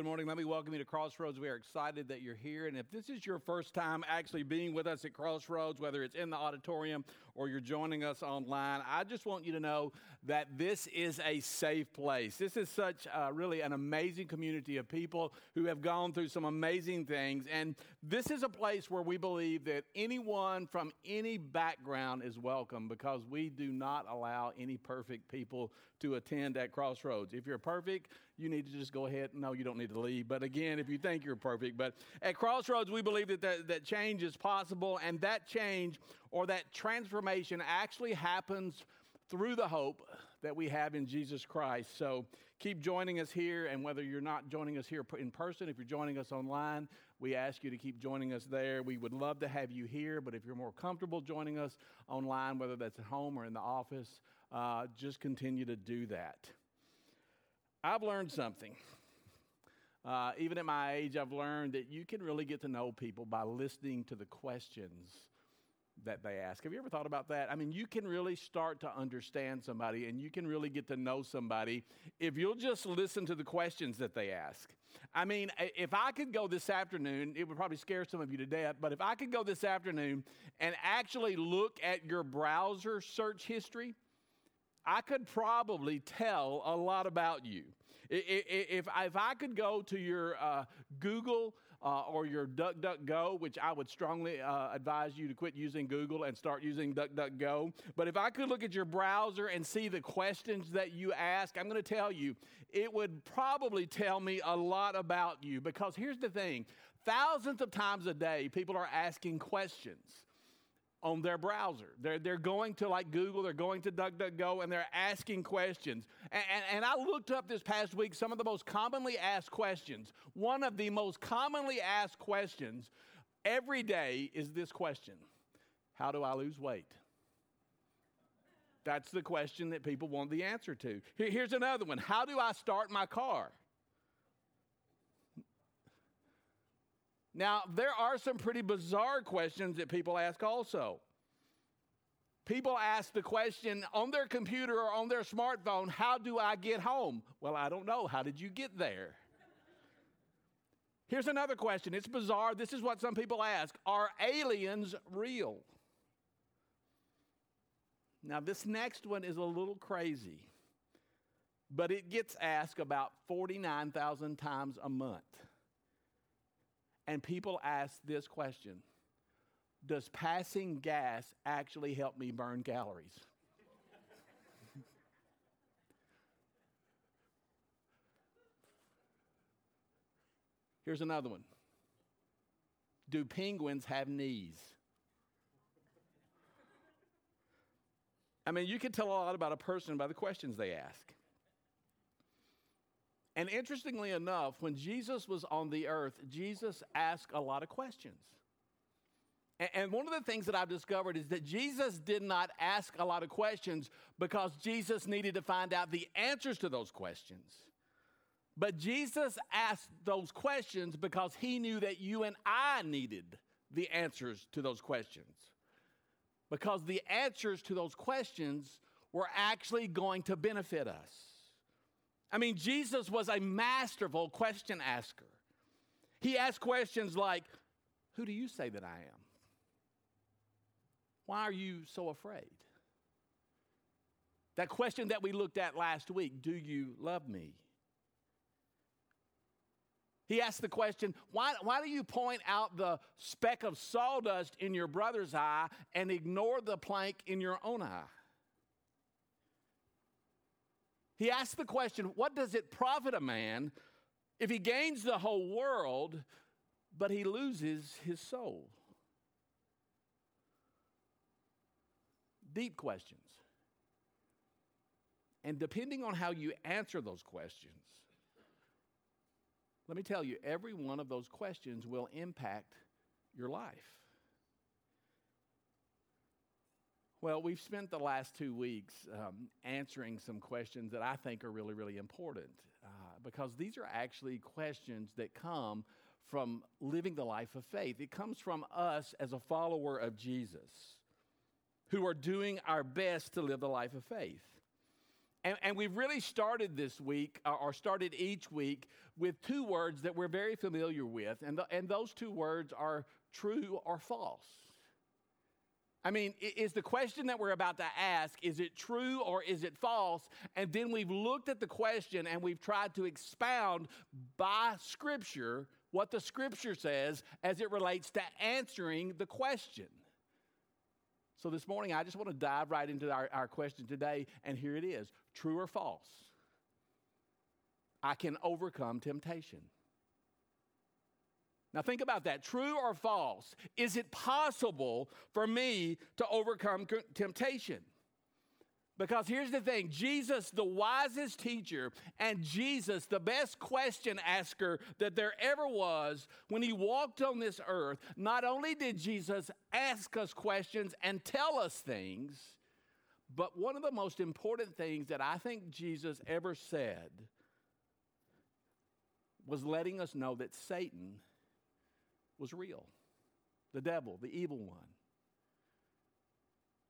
good morning. Let me welcome you to Crossroads. We are excited that you're here. And if this is your first time actually being with us at Crossroads, whether it's in the auditorium or you're joining us online, I just want you to know that this is a safe place. This is such uh, really an amazing community of people who have gone through some amazing things. And this is a place where we believe that anyone from any background is welcome because we do not allow any perfect people to attend at Crossroads. If you're perfect, you need to just go ahead. No, you don't need to leave. But again, if you think you're perfect, but at Crossroads, we believe that, that, that change is possible, and that change or that transformation actually happens through the hope that we have in Jesus Christ. So keep joining us here, and whether you're not joining us here in person, if you're joining us online, we ask you to keep joining us there. We would love to have you here, but if you're more comfortable joining us online, whether that's at home or in the office, uh, just continue to do that. I've learned something. Uh, even at my age, I've learned that you can really get to know people by listening to the questions that they ask. Have you ever thought about that? I mean, you can really start to understand somebody and you can really get to know somebody if you'll just listen to the questions that they ask. I mean, if I could go this afternoon, it would probably scare some of you to death, but if I could go this afternoon and actually look at your browser search history, I could probably tell a lot about you. If, I could go to your uh, Google uh, or your DuckDuckGo, which I would strongly uh, advise you to quit using Google and start using DuckDuckGo. But if I could look at your browser and see the questions that you ask, I'm going to tell you, it would probably tell me a lot about you. Because here's the thing thousands of times a day, people are asking questions on their browser. They're, they're going to like Google, they're going to DuckDuckGo, and they're asking questions. And, and, and, I looked up this past week some of the most commonly asked questions. One of the most commonly asked questions every day is this question How do I lose weight? That's the question that people want the answer to. Here, here's another one How do I start my car? Now, there are some pretty bizarre questions that people ask also. People ask the question on their computer or on their smartphone, How do I get home? Well, I don't know. How did you get there? Here's another question. It's bizarre. This is what some people ask Are aliens real? Now, this next one is a little crazy, but it gets asked about 49,000 times a month and people ask this question Does passing gas actually help me burn calories? Here's another one Do penguins have knees? I mean, you can tell a lot about a person by the questions they ask. And interestingly enough, when Jesus was on the earth, Jesus asked a lot of questions. And one of the things that I've discovered is that Jesus did not ask a lot of questions because Jesus needed to find out the answers to those questions. But Jesus asked those questions because he knew that you and I needed the answers to those questions. Because the answers to those questions were actually going to benefit us. I mean, Jesus was a masterful question asker. He asked questions like, Who do you say that I am? Why are you so afraid? That question that we looked at last week Do you love me? He asked the question, why, why do you point out the speck of sawdust in your brother's eye and ignore the plank in your own eye? He asked the question what does it profit a man if he gains the whole world, but he loses his soul? Deep questions. And depending on how you answer those questions, let me tell you, every one of those questions will impact your life. Well, we've spent the last two weeks um, answering some questions that I think are really, really important uh, because these are actually questions that come from living the life of faith. It comes from us as a follower of Jesus who are doing our best to live the life of faith. And, and we've really started this week, or started each week, with two words that we're very familiar with. And, the, and those two words are true or false. I mean, is the question that we're about to ask, is it true or is it false? And then we've looked at the question and we've tried to expound by Scripture what the Scripture says as it relates to answering the question. So this morning, I just want to dive right into our, our question today, and here it is true or false? I can overcome temptation. Now, think about that. True or false? Is it possible for me to overcome temptation? Because here's the thing Jesus, the wisest teacher, and Jesus, the best question asker that there ever was, when he walked on this earth, not only did Jesus ask us questions and tell us things, but one of the most important things that I think Jesus ever said was letting us know that Satan was real the devil, the evil one.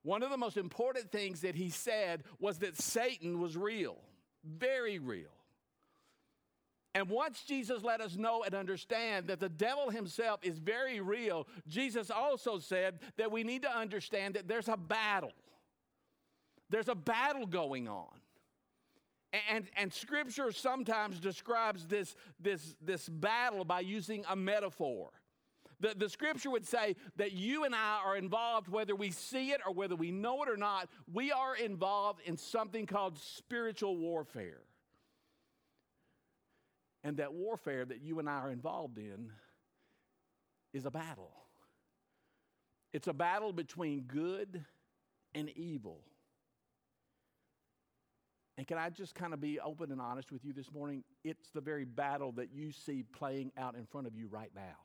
One of the most important things that he said was that Satan was real, very real. And once Jesus let us know and understand that the devil himself is very real, Jesus also said that we need to understand that there's a battle. There's a battle going on. And, and scripture sometimes describes this, this, this battle by using a metaphor. The, the scripture would say that you and I are involved, whether we see it or whether we know it or not, we are involved in something called spiritual warfare. And that warfare that you and I are involved in is a battle. It's a battle between good and evil. And can I just kind of be open and honest with you this morning? It's the very battle that you see playing out in front of you right now.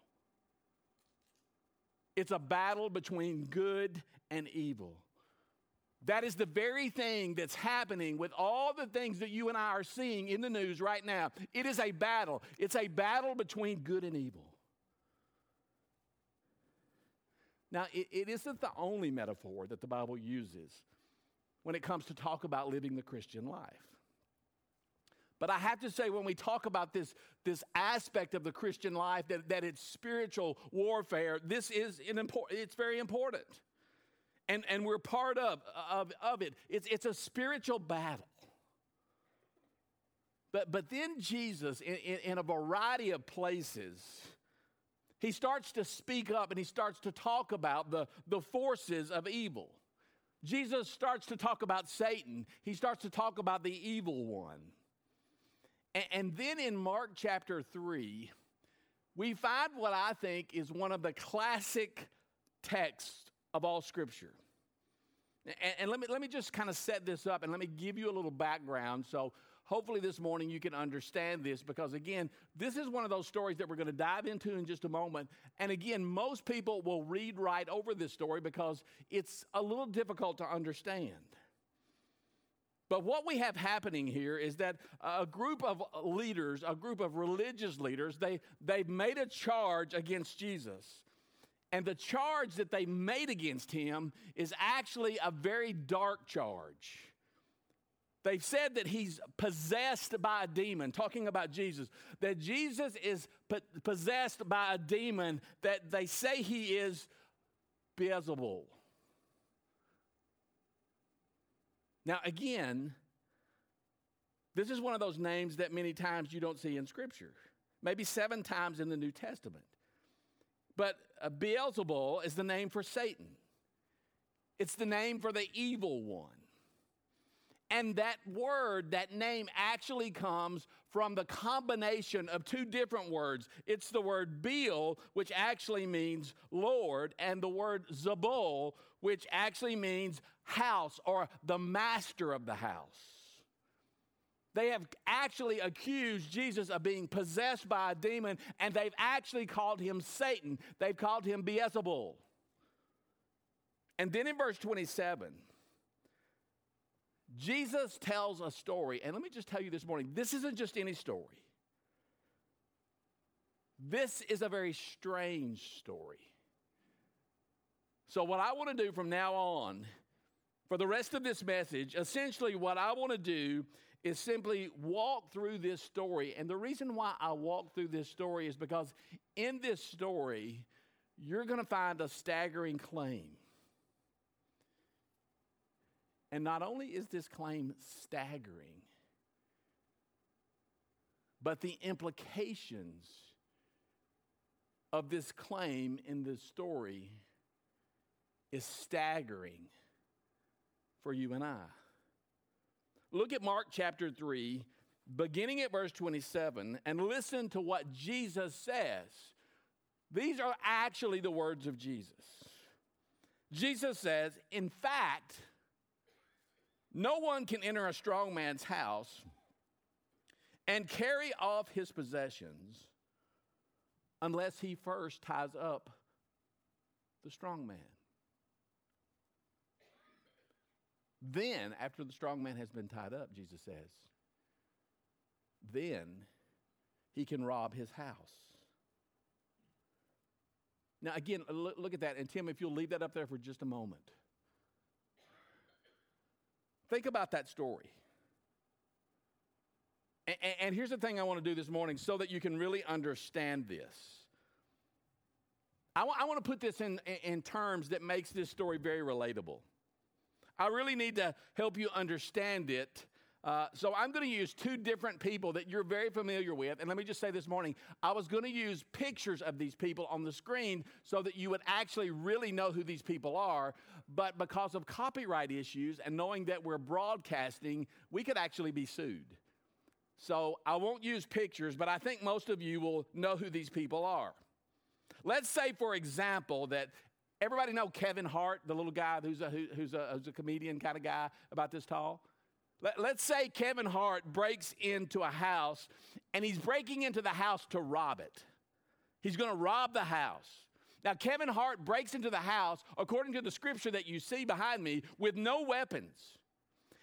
It's a battle between good and evil. That is the very thing that's happening with all the things that you and I are seeing in the news right now. It is a battle. It's a battle between good and evil. Now, it, it isn't the only metaphor that the Bible uses when it comes to talk about living the Christian life. But I have to say, when we talk about this, this aspect of the Christian life, that, that it's spiritual warfare, this is an important, it's very important. And, and we're part of, of, of it. It's, it's a spiritual battle. But, but then Jesus, in, in, in a variety of places, he starts to speak up and he starts to talk about the, the forces of evil. Jesus starts to talk about Satan. He starts to talk about the evil one. And then in Mark chapter 3, we find what I think is one of the classic texts of all Scripture. And, let, me, let me just kind of set this up and let me give you a little background. So, hopefully, this morning you can understand this because, again, this is one of those stories that we're going to dive into in just a moment. And again, most people will read right over this story because it's a little difficult to understand. But what we have happening here is that a group of leaders, a group of religious leaders, they, they've made a charge against Jesus. And the charge that they made against him is actually a very dark charge. They've said that he's possessed by a demon, talking about Jesus, that Jesus is possessed by a demon that they say he is Beelzebul. Now, again, this is one of those names that many times you don't see in Scripture, maybe seven times in the New Testament. But uh, Beelzebul is the name for Satan, it's the name for the evil one. And that word, that name actually comes from the combination of two different words. It's the word Beel, which actually means Lord, and the word Zebul, which actually means house or the master of the house. They have actually accused Jesus of being possessed by a demon, and they've actually called him Satan. They've called him Beelzebul. And then in verse 27, Jesus tells a story. And let me just tell you this morning this isn't just any story, this is a very strange story. So, what I want to do from now on for the rest of this message, essentially what I want to do is simply walk through this story. And the reason why I walk through this story is because in this story, you're going to find a staggering claim. And not only is this claim staggering, but the implications of this claim in this story is staggering for you and I. Look at Mark chapter 3, beginning at verse 27, and listen to what Jesus says. These are actually the words of Jesus. Jesus says, In fact, no one can enter a strong man's house and carry off his possessions unless he first ties up the strong man. Then, after the strong man has been tied up, Jesus says, then he can rob his house. Now, again, look at that. And Tim, if you'll leave that up there for just a moment. Think about that story. And, here's the thing I want to do this morning so that you can really understand this. I want to put this in, in terms that makes this story very relatable. I really need to help you understand it. Uh, so I'm going to use two different people that you're very familiar with. And let me just say this morning, I was going to use pictures of these people on the screen so that you would actually really know who these people are. But because of copyright issues and knowing that we're broadcasting, we could actually be sued. So I won't use pictures, but I think most of you will know who these people are. Let's say, for example, that Everybody know Kevin Hart, the little guy who's a, who's a, who's a comedian kind of guy about this tall? Let, let's say Kevin Hart breaks into a house and he's breaking into the house to rob it. He's going to rob the house. Now, Kevin Hart breaks into the house, according to the scripture that you see behind me, with no weapons.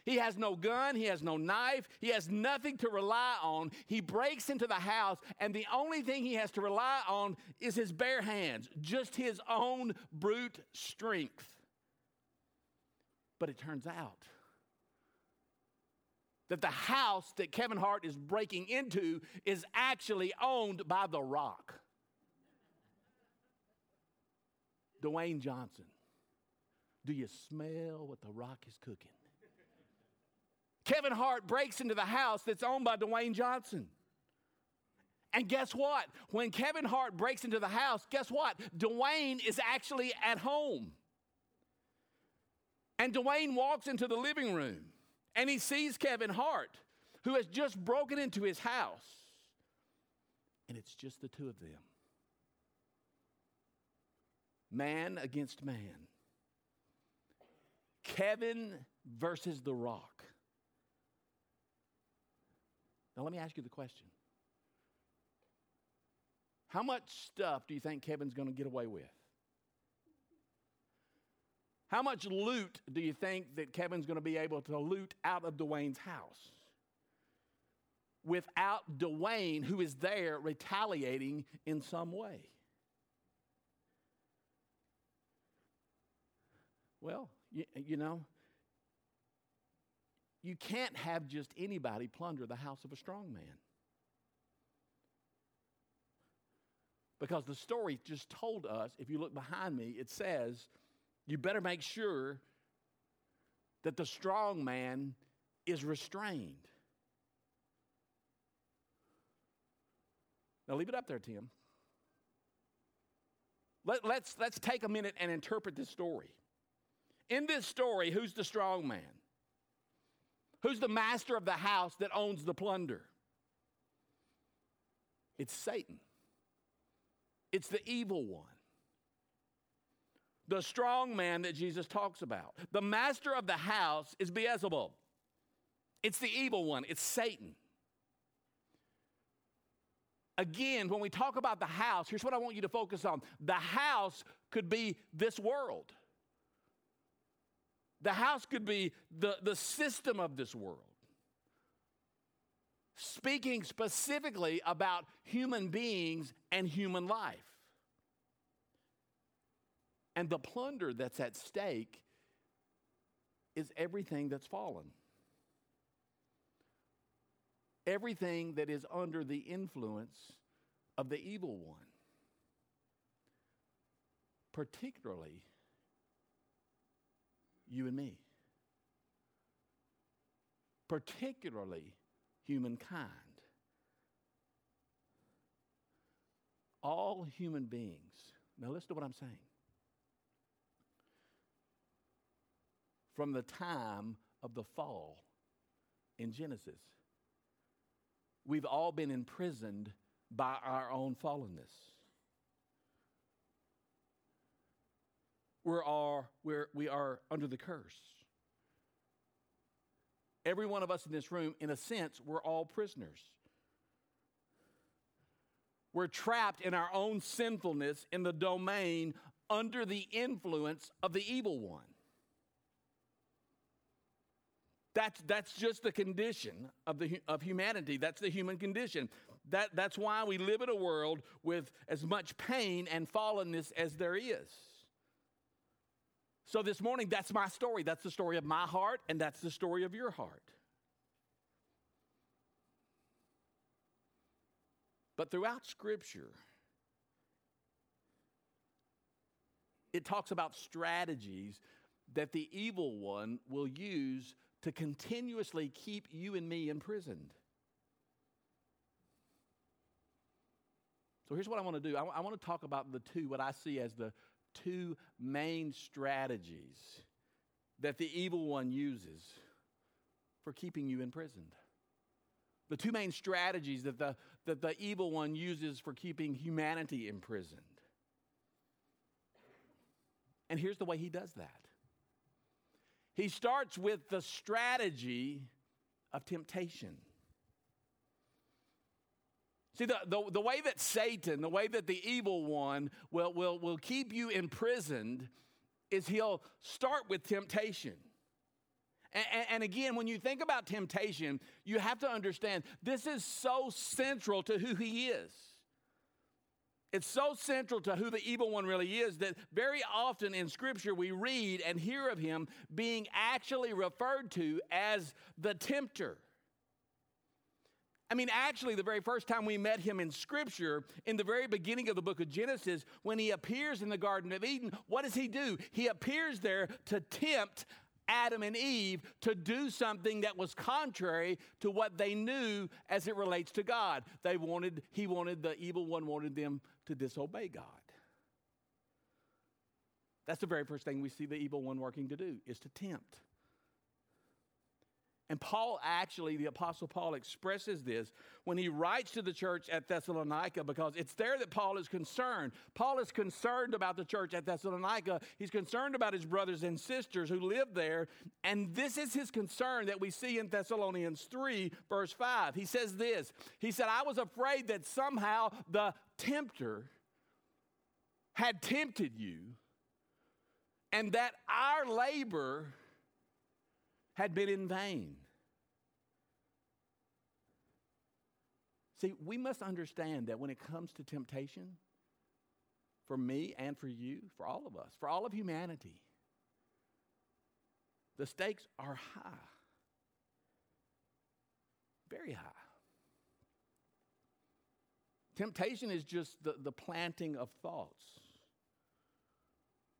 He has no gun, he has no knife, he has nothing to rely on. He breaks into the house, and the only thing he has to rely on is his bare hands, just his own brute strength. But it turns out that the house that Kevin Hart is breaking into is actually owned by The Rock. Dwayne Johnson. Do you smell what The Rock is cooking? Kevin Hart breaks into the house that's owned by Dwayne Johnson. And guess what? When Kevin Hart breaks into the house, guess what? Dwayne is actually at home. And Dwayne walks into the living room and he sees Kevin Hart, who has just broken into his house. And it's just the two of them man against man. Kevin versus The Rock. Now, let me ask you the question How much stuff do you think Kevin's going to get away with? How much loot do you think that Kevin's going to be able to loot out of Dwayne's house? Without Dwayne, who is there retaliating in some way. Well, you, you know, you can't have just anybody plunder the house of a strong man. Because the story just told us, if you look behind me, it says, you better make sure that the strong man is restrained. Now, leave it up there, Tim. Let, let's, let's take a minute and interpret this story. In this story, who's the strong man? Who's the master of the house that owns the plunder? It's Satan. It's the evil one. The strong man that Jesus talks about. The master of the house is Beelzebub. It's the evil one, it's Satan. Again, when we talk about the house, here's what I want you to focus on. The house could be this world. The house could be the, the system of this world. Speaking specifically about human beings and human life. And the plunder that's at stake is everything that's fallen. Everything that is under the influence of the evil one. Particularly you and me. Particularly humankind. All human beings. Now, listen to what I'm saying. From the time of the fall in Genesis, we've all been imprisoned by our own fallenness. We're all, we're, we are under the curse. Every one of us in this room, in a sense, we're all prisoners. We're trapped in our own sinfulness in the domain under the influence of the evil one. That's, that's just the condition of, the, of humanity. That's the human condition. That, that's why we live in a world with as much pain and fallenness as there is. So this morning, that's my story. That's the story of my heart, and that's the story of your heart. But throughout Scripture, it talks about strategies that the evil one will use to continuously keep you and me imprisoned. So here's what I want to do I, want to talk about the two, what I see as the two main strategies that the evil one uses for keeping you imprisoned. The two main strategies that the, that the evil one uses for keeping humanity imprisoned. And here's the way he does that he starts with the strategy of temptation. See, the, the, the way that Satan, the way that the evil one will, will, will keep you imprisoned is he'll start with temptation. And, and, and, again, when you think about temptation, you have to understand this is so central to who he is. It's so central to who the evil one really is that very often in Scripture we read and hear of him being actually referred to as the tempter. I mean, actually, the very first time we met him in Scripture, in the very beginning of the book of Genesis, when he appears in the Garden of Eden, what does he do? He appears there to tempt Adam and Eve to do something that was contrary to what they knew as it relates to God. They wanted, he wanted, the evil one wanted them to disobey God. That's the very first thing we see the evil one working to do, is to tempt. And Paul actually, the Apostle Paul, expresses this when he writes to the church at Thessalonica because it's there that Paul is concerned. Paul is concerned about the church at Thessalonica. He's concerned about his brothers and sisters who live there. And this is his concern that we see in Thessalonians 3, verse 5. He says this He said, I was afraid that somehow the tempter had tempted you and that our labor had been in vain. See, we must understand that when it comes to temptation, for me and for you, for all of us, for all of humanity, the stakes are high. Very high. Temptation is just the, the planting of thoughts.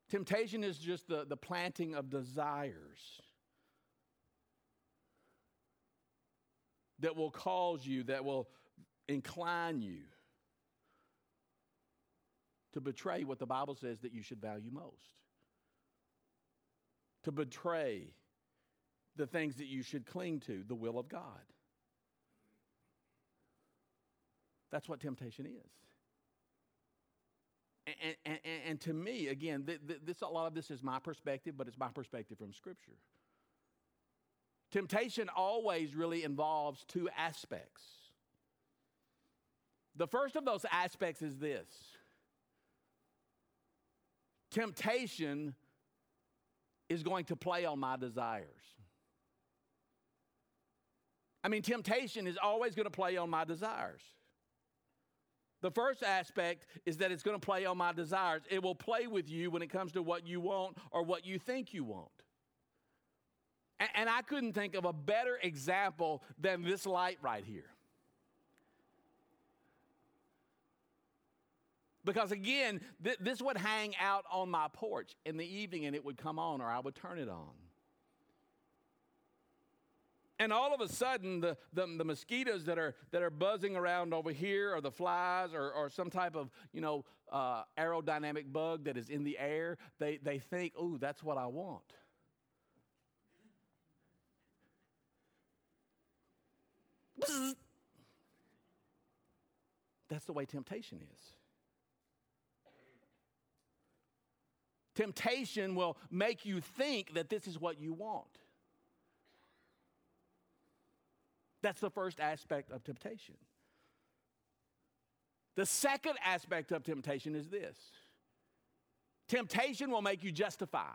Temptation is just the, the planting of desires. That will cause you, that will incline you to betray what the Bible says that you should value most, to betray the things that you should cling to, the will of God. That's what temptation is. And, and, and, to me, again, th- th- this, a lot of this is my perspective, but it's my perspective from Scripture. Temptation always really involves two aspects. The first of those aspects is this temptation is going to play on my desires. I mean, temptation is always going to play on my desires. The first aspect is that it's going to play on my desires. It will play with you when it comes to what you want or what you think you want. And, I couldn't think of a better example than this light right here. Because again, th- this would hang out on my porch in the evening and it would come on or I would turn it on. And all of a sudden, the, the, the, mosquitoes that are, that are buzzing around over here, or the flies, or, or some type of, you know, uh, aerodynamic bug that is in the air, they, they think, oh, that's what I want. That's the way temptation is. Temptation will make you think that this is what you want. That's the first aspect of temptation. The second aspect of temptation is this temptation will make you justify.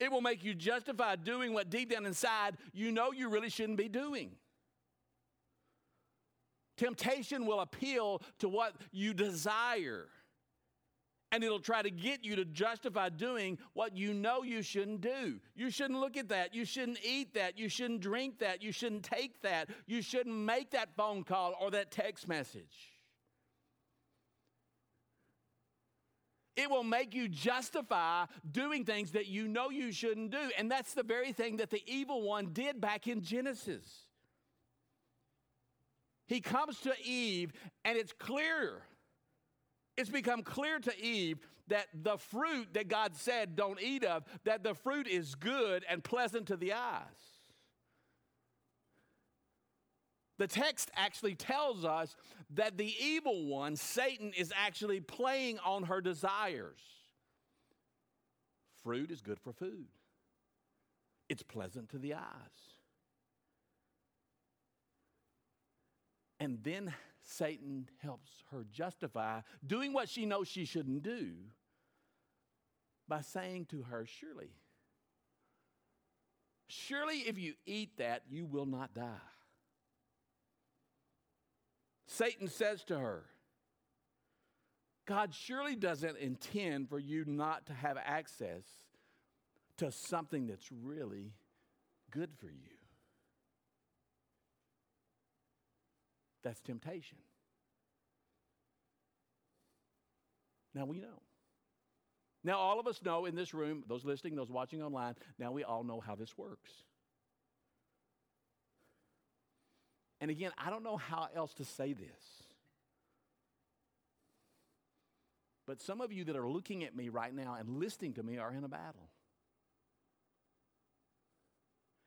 It will make you justify doing what deep down inside you know you really shouldn't be doing. Temptation will appeal to what you desire and it'll try to get you to justify doing what you know you shouldn't do. You shouldn't look at that. You shouldn't eat that. You shouldn't drink that. You shouldn't take that. You shouldn't make that phone call or that text message. It will make you justify doing things that you know you shouldn't do. And that's the very thing that the evil one did back in Genesis. He comes to Eve, and it's clear it's become clear to Eve that the fruit that God said don't eat of, that the fruit is good and pleasant to the eyes. The text actually tells us that the evil one, Satan, is actually playing on her desires. Fruit is good for food, it's pleasant to the eyes. And then Satan helps her justify doing what she knows she shouldn't do by saying to her, Surely, surely if you eat that, you will not die. Satan says to her, God surely doesn't intend for you not to have access to something that's really good for you. That's temptation. Now we know. Now, all of us know in this room, those listening, those watching online, now we all know how this works. And again, I don't know how else to say this. But some of you that are looking at me right now and listening to me are in a battle.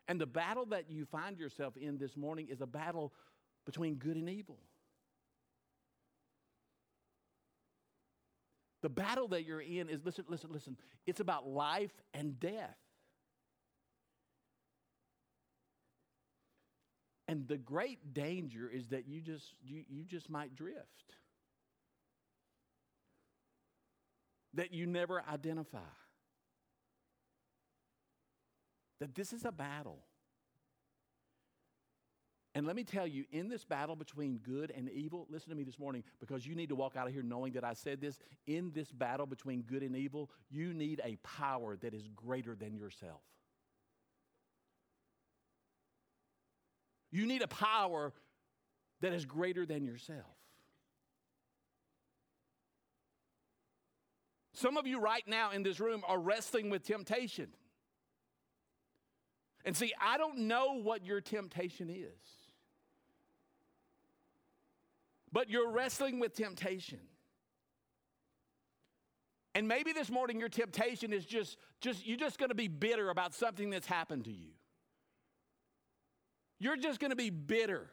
And the battle that you find yourself in this morning is a battle between good and evil. The battle that you're in is listen, listen, listen. It's about life and death. And the great danger is that you just you, you just might drift. That you never identify. That this is a battle. And let me tell you, in this battle between good and evil, listen to me this morning because you need to walk out of here knowing that I said this. In this battle between good and evil, you need a power that is greater than yourself. You need a power that is greater than yourself. Some of you right now in this room are wrestling with temptation. And see, I don't know what your temptation is but you're wrestling with temptation. And maybe this morning your temptation is just, just you're just going to be bitter about something that's happened to you. You're just going to be bitter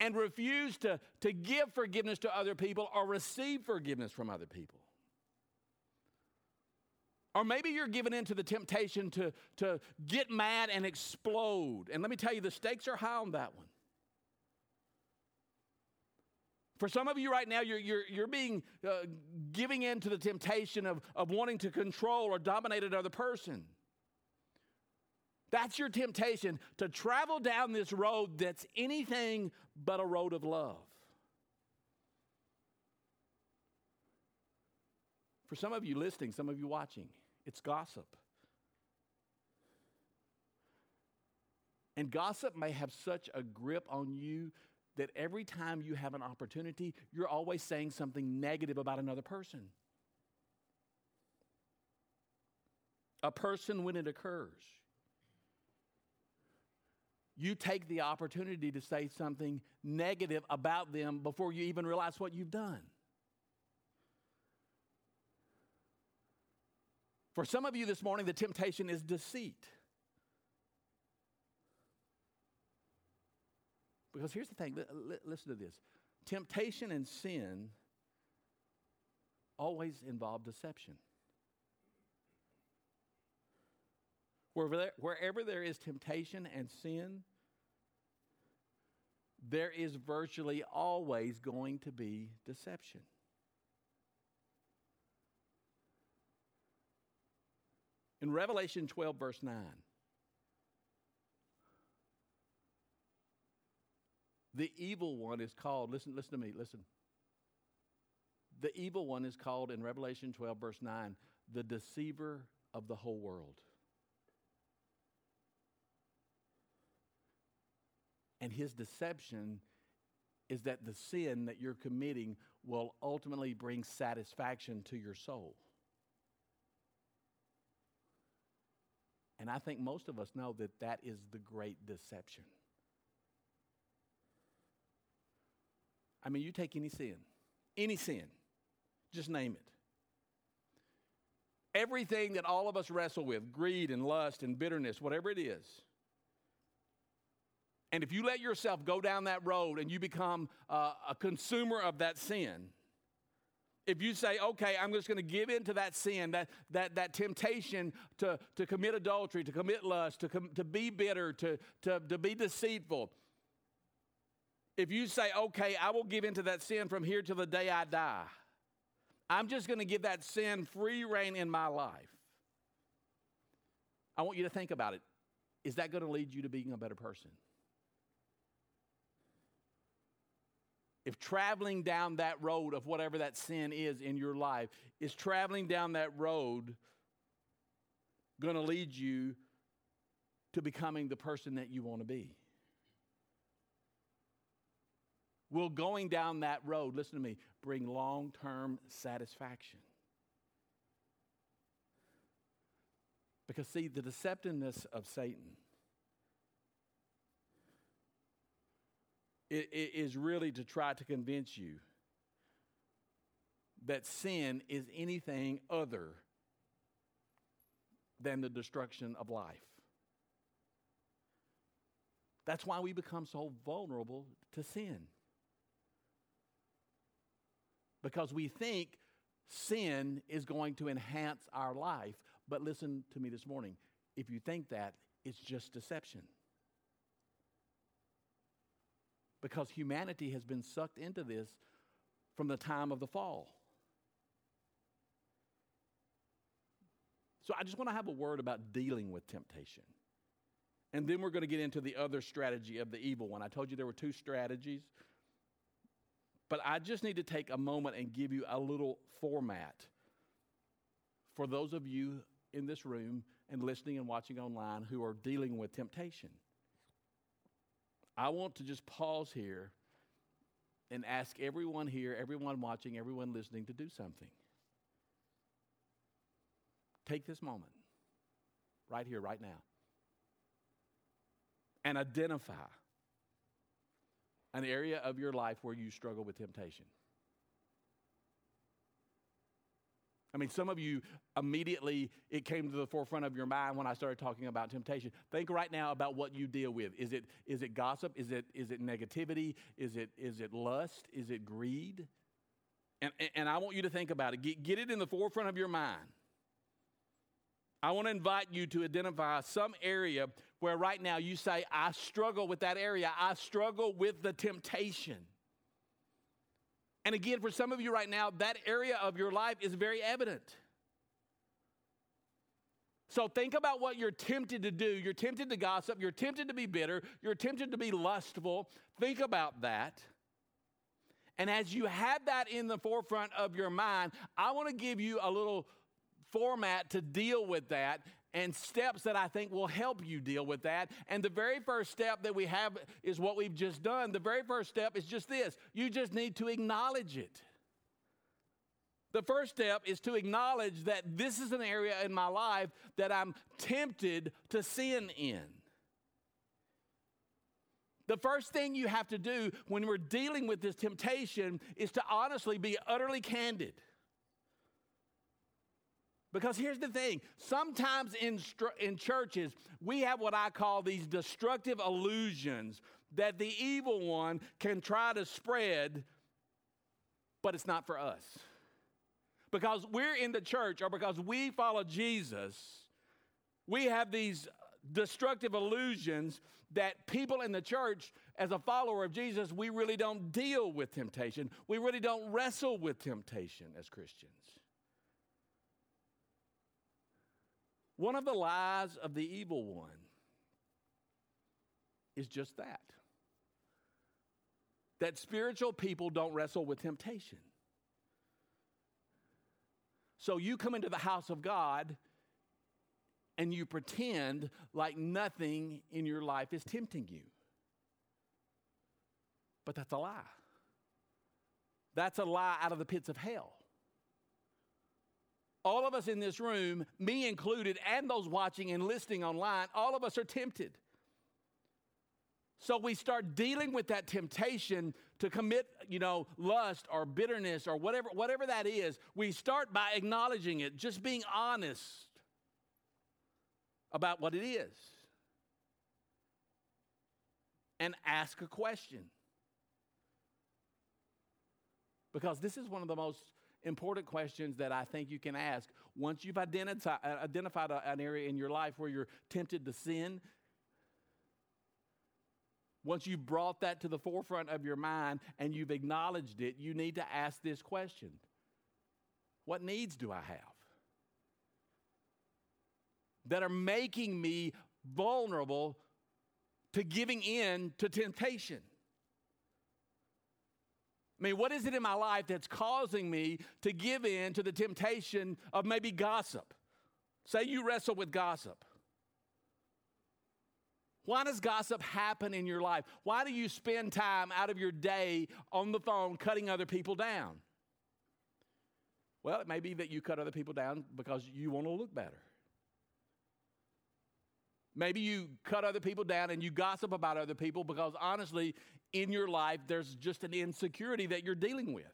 and refuse to, to give forgiveness to other people or receive forgiveness from other people. Or maybe you're given into the temptation to, to get mad and explode. And let me tell you, the stakes are high on that one. For some of you right now, you're, you're, you're being uh, giving in to the temptation of, of wanting to control or dominate another person. That's your temptation to travel down this road that's anything but a road of love. For some of you listening, some of you watching, it's gossip. And gossip may have such a grip on you that every time you have an opportunity, you're always saying something negative about another person. A person when it occurs you take the opportunity to say something negative about them before you even realize what you've done. For some of you this morning, the temptation is deceit. Because here's the thing listen to this temptation and sin always involve deception. Wherever there, wherever there is temptation and sin, there is virtually always going to be deception. In Revelation 12, verse 9, the evil one is called, listen, listen to me, listen. The evil one is called in Revelation 12, verse 9, the deceiver of the whole world. And his deception is that the sin that you're committing will ultimately bring satisfaction to your soul. And I think most of us know that that is the great deception. I mean, you take any sin, any sin, just name it. Everything that all of us wrestle with greed and lust and bitterness, whatever it is. And if you let yourself go down that road and you become uh, a consumer of that sin, if you say, okay, I'm just going to give in to that sin, that, that, that temptation to, to commit adultery, to commit lust, to, com- to be bitter, to, to, to be deceitful, if you say, okay, I will give in to that sin from here till the day I die, I'm just going to give that sin free reign in my life. I want you to think about it. Is that going to lead you to being a better person? If traveling down that road of whatever that sin is in your life, is traveling down that road going to lead you to becoming the person that you want to be? Will going down that road, listen to me, bring long term satisfaction? Because, see, the deceptiveness of Satan it, it is really to try to convince you that sin is anything other than the destruction of life. That's why we become so vulnerable to sin. Because we think sin is going to enhance our life. But listen to me this morning. If you think that, it's just deception because humanity has been sucked into this from the time of the fall. So I just want to have a word about dealing with temptation. And then we're going to get into the other strategy of the evil one. I told you there were two strategies. But I just need to take a moment and give you a little format for those of you in this room and listening and watching online who are dealing with temptation. I want to just pause here and ask everyone here, everyone watching, everyone listening to do something. Take this moment, right here, right now, and identify an area of your life where you struggle with temptation. I mean, some of you immediately, it came to the forefront of your mind when I started talking about temptation. Think right now about what you deal with. Is it, is it gossip? Is it, is it negativity? Is it, is it lust? Is it greed? And, and I want you to think about it. Get, get it in the forefront of your mind. I want to invite you to identify some area where right now you say, I struggle with that area. I struggle with the temptation. And again, for some of you right now, that area of your life is very evident. So think about what you're tempted to do. You're tempted to gossip. You're tempted to be bitter. You're tempted to be lustful. Think about that. And as you have that in the forefront of your mind, I want to give you a little format to deal with that. And steps that I think will help you deal with that. And the very first step that we have is what we've just done. The very first step is just this you just need to acknowledge it. The first step is to acknowledge that this is an area in my life that I'm tempted to sin in. The first thing you have to do when we're dealing with this temptation is to honestly be utterly candid. Because here's the thing sometimes in, in churches, we have what I call these destructive illusions that the evil one can try to spread, but it's not for us. Because we're in the church or because we follow Jesus, we have these destructive illusions that people in the church, as a follower of Jesus, we really don't deal with temptation. We really don't wrestle with temptation as Christians. One of the lies of the evil one is just that that spiritual people don't wrestle with temptation. So you come into the house of God and you pretend like nothing in your life is tempting you. But that's a lie. That's a lie out of the pits of hell. All of us in this room, me included, and those watching and listening online, all of us are tempted. So we start dealing with that temptation to commit, you know, lust or bitterness or whatever whatever that is. We start by acknowledging it, just being honest about what it is. And ask a question. Because this is one of the most important questions that I think you can ask. Once you've uh, identified, identified an area in your life where you're tempted to sin, once you've brought that to the forefront of your mind and you've acknowledged it, you need to ask this question What needs do I have? That are making me vulnerable to giving in to temptation. I mean, what is it in my life that's causing me to give in to the temptation of maybe gossip? Say you wrestle with gossip. Why does gossip happen in your life? Why do you spend time out of your day on the phone cutting other people down? Well, it may be that you cut other people down because you want to look better. Maybe you cut other people down and you gossip about other people because honestly, in your life, there's just an insecurity that you're dealing with.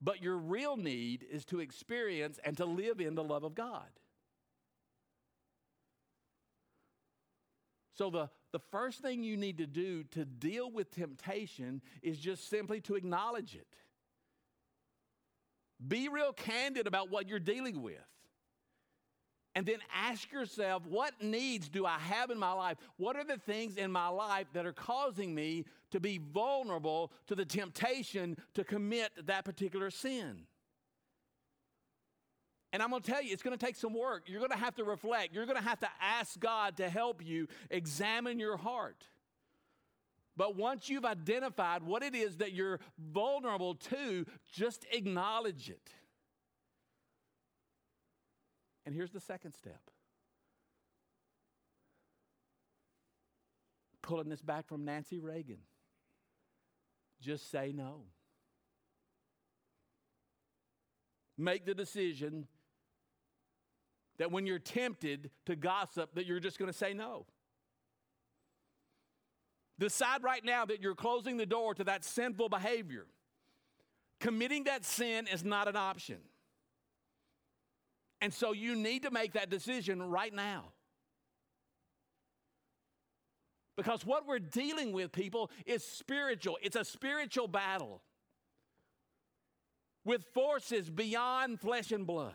But your real need is to experience and to live in the love of God. So, the, the first thing you need to do to deal with temptation is just simply to acknowledge it. Be real candid about what you're dealing with. And then ask yourself, what needs do I have in my life? What are the things in my life that are causing me to be vulnerable to the temptation to commit that particular sin? And I'm going to tell you, it's going to take some work. You're going to have to reflect. You're going to have to ask God to help you examine your heart. But once you've identified what it is that you're vulnerable to, just acknowledge it. And here's the second step pulling this back from Nancy Reagan just say no. Make the decision that when you're tempted to gossip that you're just going to say no. Decide right now that you're closing the door to that sinful behavior. Committing that sin is not an option. And so you need to make that decision right now. Because what we're dealing with, people, is spiritual. It's a spiritual battle with forces beyond flesh and blood.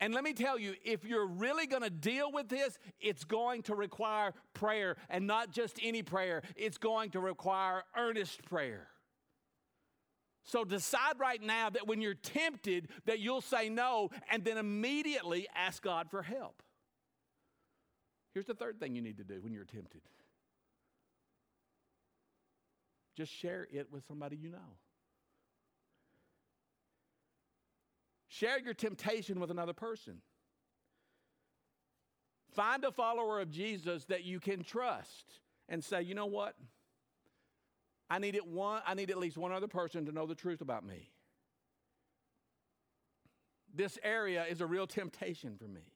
And let me tell you, if you're really going to deal with this, it's going to require prayer, and not just any prayer, it's going to require earnest prayer. So decide right now that when you're tempted that you'll say no and then immediately ask God for help. Here's the third thing you need to do when you're tempted. Just share it with somebody you know. Share your temptation with another person. Find a follower of Jesus that you can trust and say, you know what? I need, it one, I need at least one other person to know the truth about me. This area is a real temptation for me.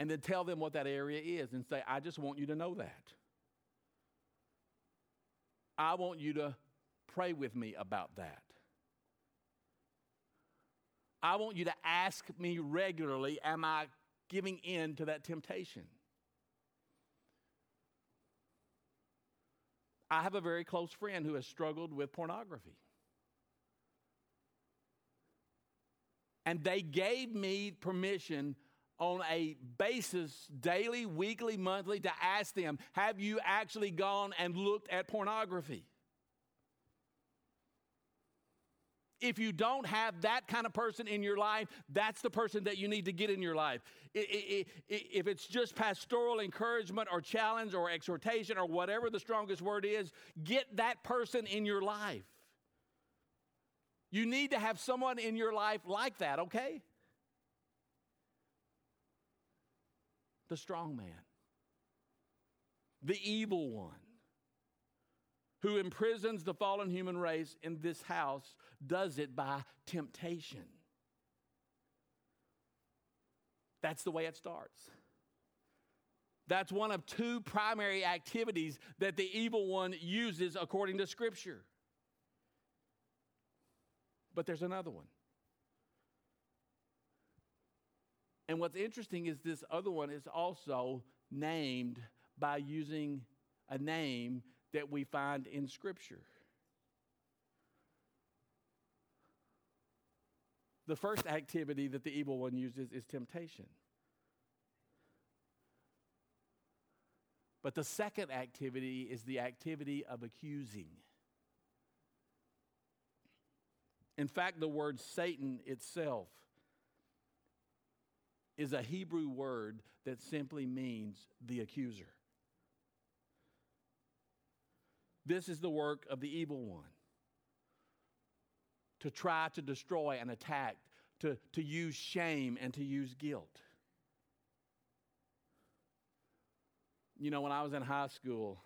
And then tell them what that area is and say, I just want you to know that. I want you to pray with me about that. I want you to ask me regularly, Am I giving in to that temptation? I have a very close friend who has struggled with pornography. And they gave me permission on a basis, daily, weekly, monthly, to ask them, Have you actually gone and looked at pornography? If you don't have that kind of person in your life, that's the person that you need to get in your life. If it's just pastoral encouragement or challenge or exhortation or whatever the strongest word is, get that person in your life. You need to have someone in your life like that, okay? The strong man, the evil one who imprisons the fallen human race in this house does it by temptation. That's the way it starts. That's one of two primary activities that the evil one uses according to Scripture. But there's another one. And what's interesting is this other one is also named by using a name that we find in Scripture. The first activity that the evil one uses is temptation. But the second activity is the activity of accusing. In fact, the word Satan itself is a Hebrew word that simply means the accuser. This is the work of the evil one to try to destroy and attack, to, to use shame and to use guilt. You know, when I was in high school,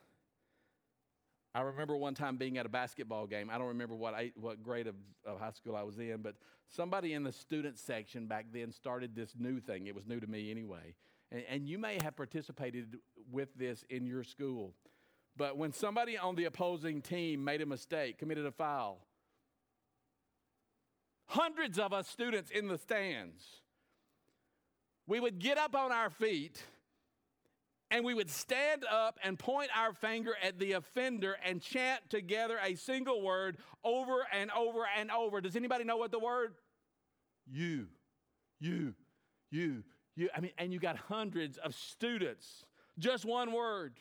I remember one time being at a basketball game. I don't remember what, I, what grade of, of high school I was in, but somebody in the student section back then started this new thing. It was new to me anyway. And, and you may have participated with this in your school. But when somebody on the opposing team made a mistake, committed a foul, hundreds of us students in the stands, we would get up on our feet and we would stand up and point our finger at the offender and chant together a single word over and over and over. Does anybody know what the word? You, you, you, you. I mean, and you got hundreds of students, just one word.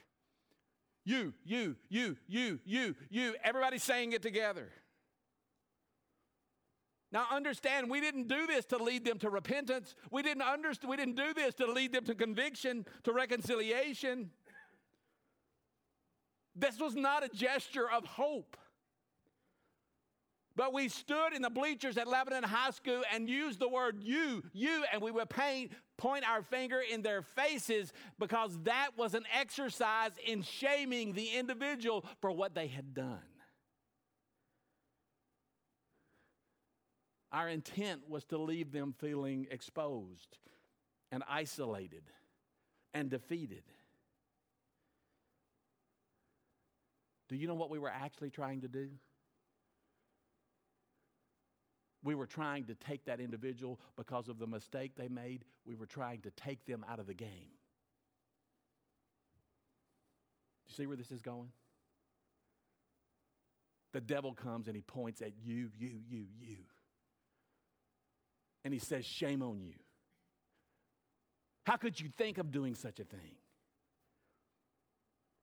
You, you, you, you, you, you. Everybody saying it together. Now understand, we didn't do this to lead them to repentance. We didn't understand, we didn't do this to lead them to conviction, to reconciliation. This was not a gesture of hope. But we stood in the bleachers at Lebanon High School and used the word you, you, and we would paint, point our finger in their faces because that was an exercise in shaming the individual for what they had done. Our intent was to leave them feeling exposed and isolated and defeated. Do you know what we were actually trying to do? We were trying to take that individual because of the mistake they made. We were trying to take them out of the game. You see where this is going? The devil comes and he points at you, you, you, you. And he says, Shame on you. How could you think of doing such a thing?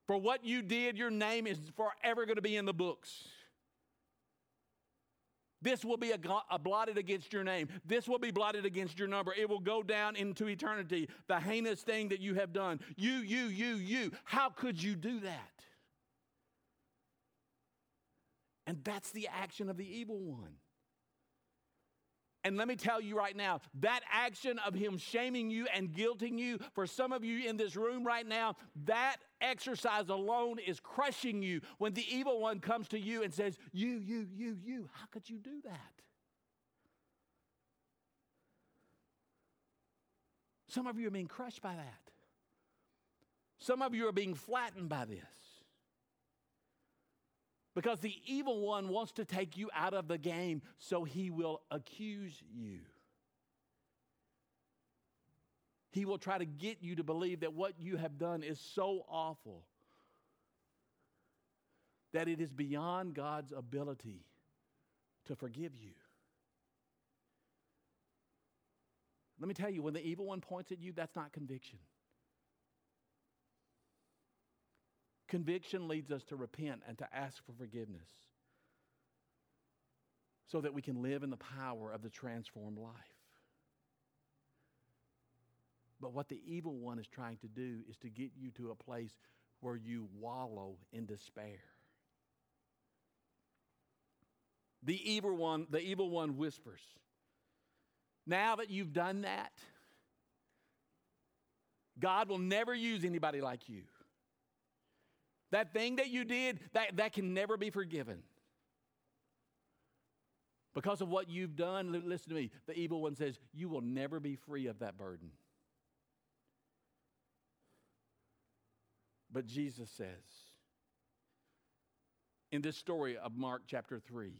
For what you did, your name is forever going to be in the books. This will be a, a, blotted against your name. This will be blotted against your number. It will go down into eternity. The heinous thing that you have done. You, you, you, you. How could you do that? And that's the action of the evil one. And let me tell you right now, that action of him shaming you and guilting you, for some of you in this room right now, that exercise alone is crushing you when the evil one comes to you and says, You, you, you, you, how could you do that? Some of you are being crushed by that. Some of you are being flattened by this. Because the evil one wants to take you out of the game, so he will accuse you. He will try to get you to believe that what you have done is so awful that it is beyond God's ability to forgive you. Let me tell you, when the evil one points at you, that's not conviction. Conviction leads us to repent and to ask for forgiveness so that we can live in the power of the transformed life. But what the evil one is trying to do is to get you to a place where you wallow in despair. The evil one, the evil one whispers, now that you've done that, God will never use anybody like you. That thing that you did, that, that can never be forgiven. Because of what you've done, listen to me, the evil one says, you will never be free of that burden. But Jesus says, in this story of Mark chapter 3,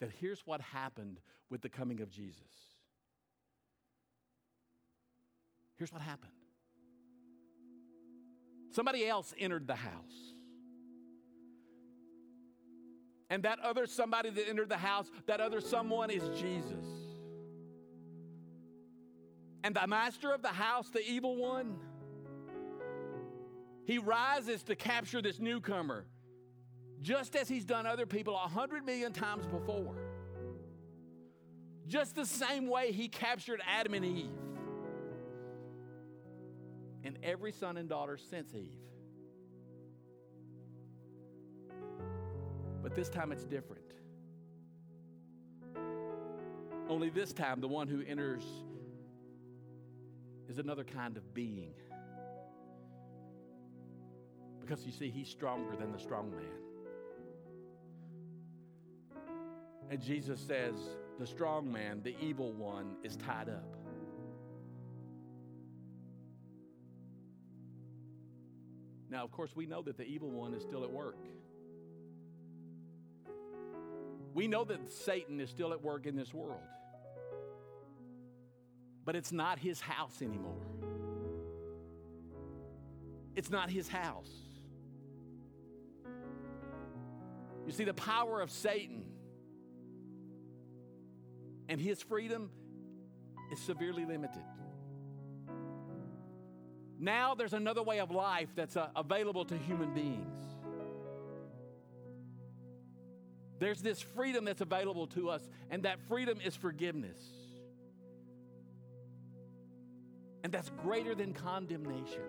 that here's what happened with the coming of Jesus. Here's what happened somebody else entered the house. And that other somebody that entered the house, that other someone is Jesus. And the master of the house, the evil one, he rises to capture this newcomer just as he's done other people a hundred million times before. Just the same way he captured Adam and Eve and every son and daughter since Eve. But this time it's different. Only this time, the one who enters is another kind of being. Because you see, he's stronger than the strong man. And Jesus says, the strong man, the evil one, is tied up. Now, of course, we know that the evil one is still at work. We know that Satan is still at work in this world. But it's not his house anymore. It's not his house. You see, the power of Satan and his freedom is severely limited. Now there's another way of life that's uh, available to human beings. There's this freedom that's available to us, and that freedom is forgiveness. And that's greater than condemnation.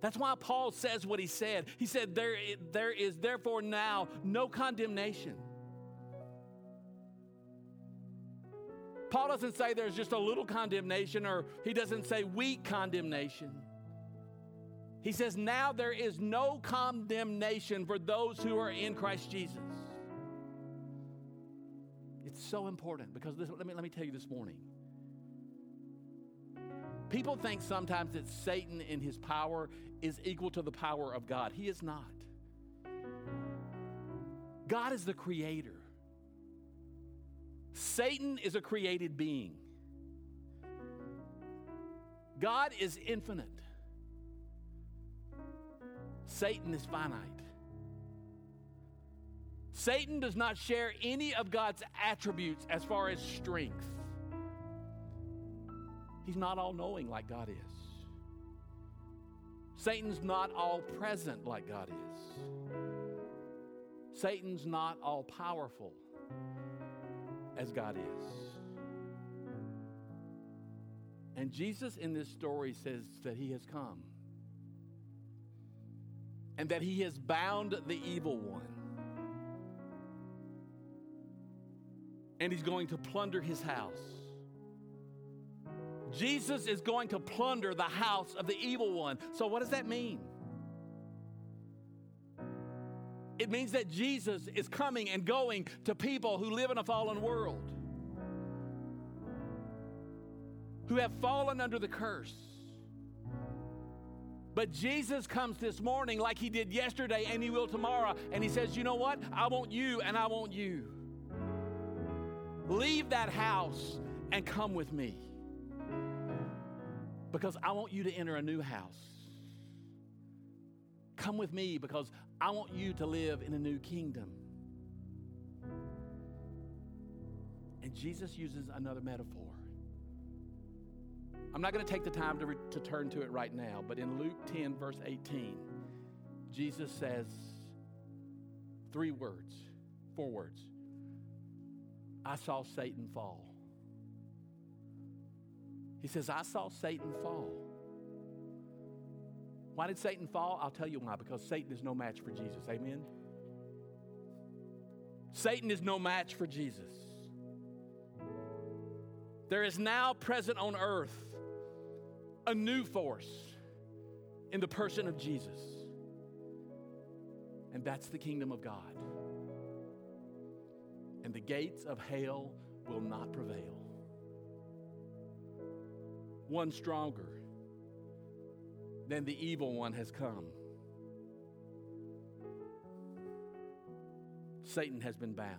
That's why Paul says what he said. He said, There, there is therefore now no condemnation Paul doesn't say there's just a little condemnation or he doesn't say weak condemnation. He says, Now there is no condemnation for those who are in Christ Jesus. It's so important because this, let, me, let me tell you this morning. People think sometimes that Satan in his power is equal to the power of God. He is not. God is the creator. Satan is a created being. God is infinite. Satan is finite. Satan does not share any of God's attributes as far as strength. He's not all knowing like God is. Satan's not all present like God is. Satan's not all powerful as God is. And Jesus in this story says that he has come and that he has bound the evil one. And he's going to plunder his house. Jesus is going to plunder the house of the evil one. So, what does that mean? It means that Jesus is coming and going to people who live in a fallen world, who have fallen under the curse. But Jesus comes this morning like he did yesterday and he will tomorrow. And he says, You know what? I want you and I want you. Leave that house and come with me. Because I want you to enter a new house. Come with me because I want you to live in a new kingdom. And Jesus uses another metaphor. I'm not going to take the time to, re- to turn to it right now, but in Luke 10, verse 18, Jesus says three words, four words. I saw Satan fall. He says, I saw Satan fall. Why did Satan fall? I'll tell you why. Because Satan is no match for Jesus. Amen? Satan is no match for Jesus. There is now present on earth a new force in the person of Jesus. And that's the kingdom of God. And the gates of hell will not prevail. One stronger than the evil one has come. Satan has been bound.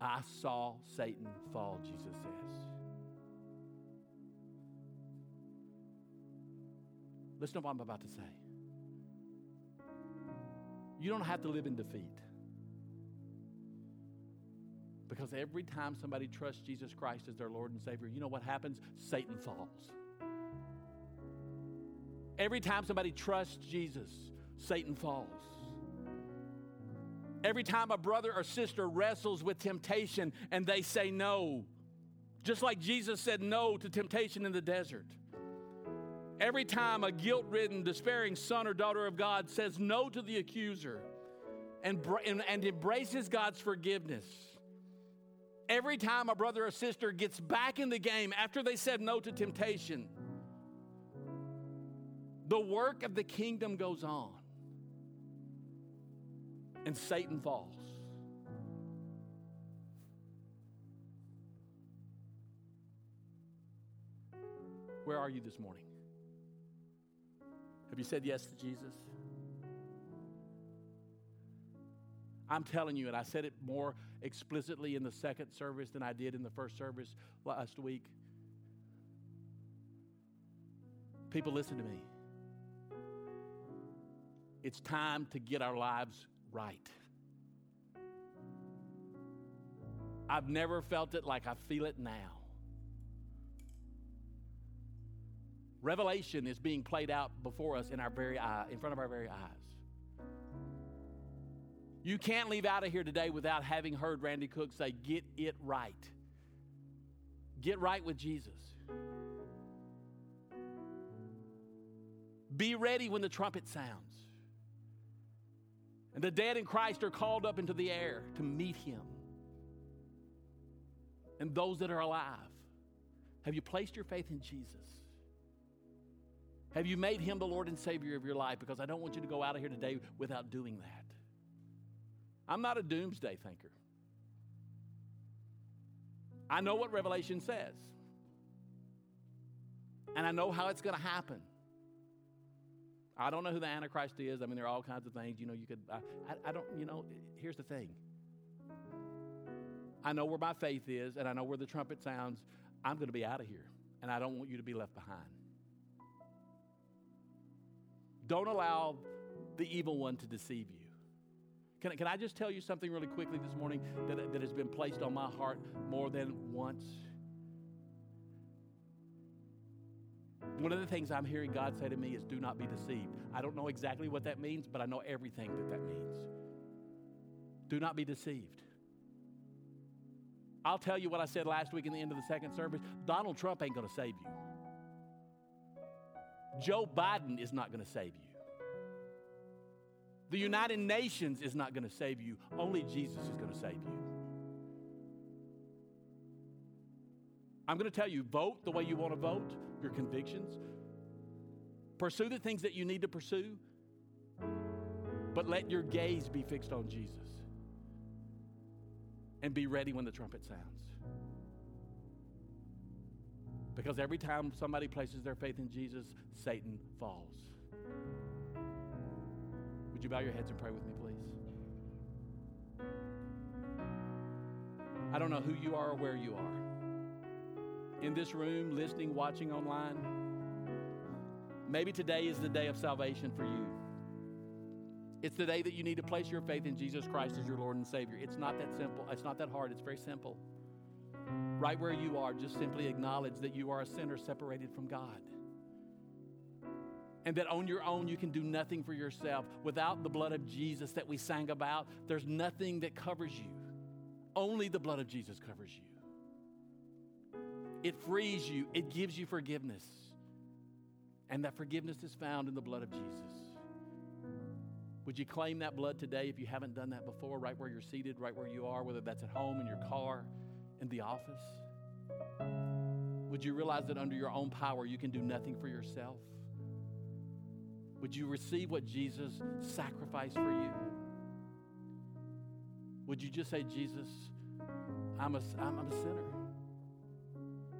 I saw Satan fall, Jesus says. Listen to what I'm about to say. You don't have to live in defeat. Because every time somebody trusts Jesus Christ as their Lord and Savior, you know what happens? Satan falls. Every time somebody trusts Jesus, Satan falls. Every time a brother or sister wrestles with temptation and they say no, just like Jesus said no to temptation in the desert. Every time a guilt ridden, despairing son or daughter of God says no to the accuser and, and, and embraces God's forgiveness, every time a brother or sister gets back in the game after they said no to temptation, the work of the kingdom goes on and Satan falls. Where are you this morning? Have you said yes to Jesus? I'm telling you, and I said it more explicitly in the second service than I did in the first service last week. People, listen to me. It's time to get our lives right. I've never felt it like I feel it now. Revelation is being played out before us in our very eye, in front of our very eyes. You can't leave out of here today without having heard Randy Cook say, Get it right. Get right with Jesus. Be ready when the trumpet sounds. And the dead in Christ are called up into the air to meet him. And those that are alive, have you placed your faith in Jesus? Have you made him the Lord and Savior of your life? Because I don't want you to go out of here today without doing that. I'm not a doomsday thinker. I know what Revelation says. And I know how it's going to happen. I don't know who the Antichrist is. I mean, there are all kinds of things. You know, you could, I, I, I don't, you know, here's the thing. I know where my faith is, and I know where the trumpet sounds. I'm going to be out of here, and I don't want you to be left behind. Don't allow the evil one to deceive you. Can, can I just tell you something really quickly this morning that, that has been placed on my heart more than once? One of the things I'm hearing God say to me is, do not be deceived. I don't know exactly what that means, but I know everything that that means. Do not be deceived. I'll tell you what I said last week in the end of the second service Donald Trump ain't going to save you. Joe Biden is not going to save you. The United Nations is not going to save you. Only Jesus is going to save you. I'm going to tell you vote the way you want to vote, your convictions. Pursue the things that you need to pursue, but let your gaze be fixed on Jesus. And be ready when the trumpet sounds. Because every time somebody places their faith in Jesus, Satan falls. Would you bow your heads and pray with me, please? I don't know who you are or where you are. In this room, listening, watching online, maybe today is the day of salvation for you. It's the day that you need to place your faith in Jesus Christ as your Lord and Savior. It's not that simple. It's not that hard. It's very simple. Right where you are, just simply acknowledge that you are a sinner separated from God. And that on your own you can do nothing for yourself. Without the blood of Jesus that we sang about, there's nothing that covers you. Only the blood of Jesus covers you. It frees you, it gives you forgiveness. And that forgiveness is found in the blood of Jesus. Would you claim that blood today if you haven't done that before, right where you're seated, right where you are, whether that's at home, in your car, in the office? Would you realize that under your own power you can do nothing for yourself? Would you receive what Jesus sacrificed for you? Would you just say, Jesus, I'm a, I'm, a sinner?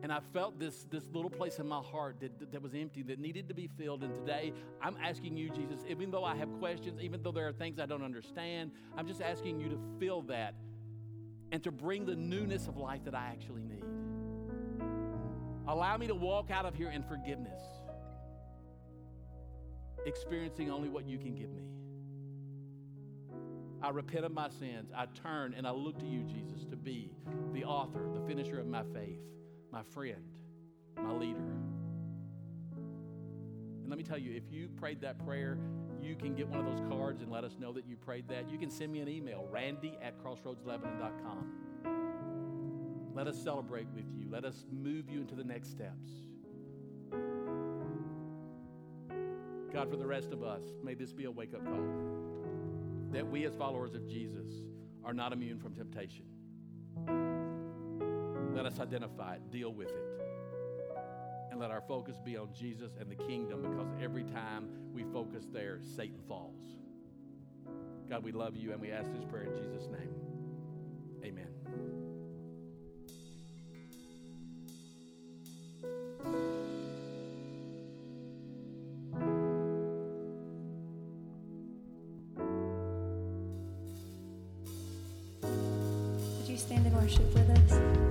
And I felt this, this little place in my heart that, that was empty, that needed to be filled. And today, I'm asking you, Jesus, even though I have questions, even though there are things I don't understand, I'm just asking you to fill that and to bring the newness of life that I actually need. Allow me to walk out of here in forgiveness, experiencing only what you can give me. I repent of my sins. I turn and I look to you, Jesus, to be the author, the finisher of my faith, my friend, my leader. And let me tell you, if you prayed that prayer, you can get one of those cards and let us know that you prayed that. You can send me an email, randy at crossroadslebanon.com. Let us celebrate with you. Let us move you into the next steps. God, for the rest of us, may this be a wake up call that we, as followers of Jesus, are not immune from temptation. Let us identify it, deal with it, and let our focus be on Jesus and the kingdom because every time we focus there, Satan falls. God, we love you and we ask this prayer in Jesus' name. Amen. Would you stand and worship with us?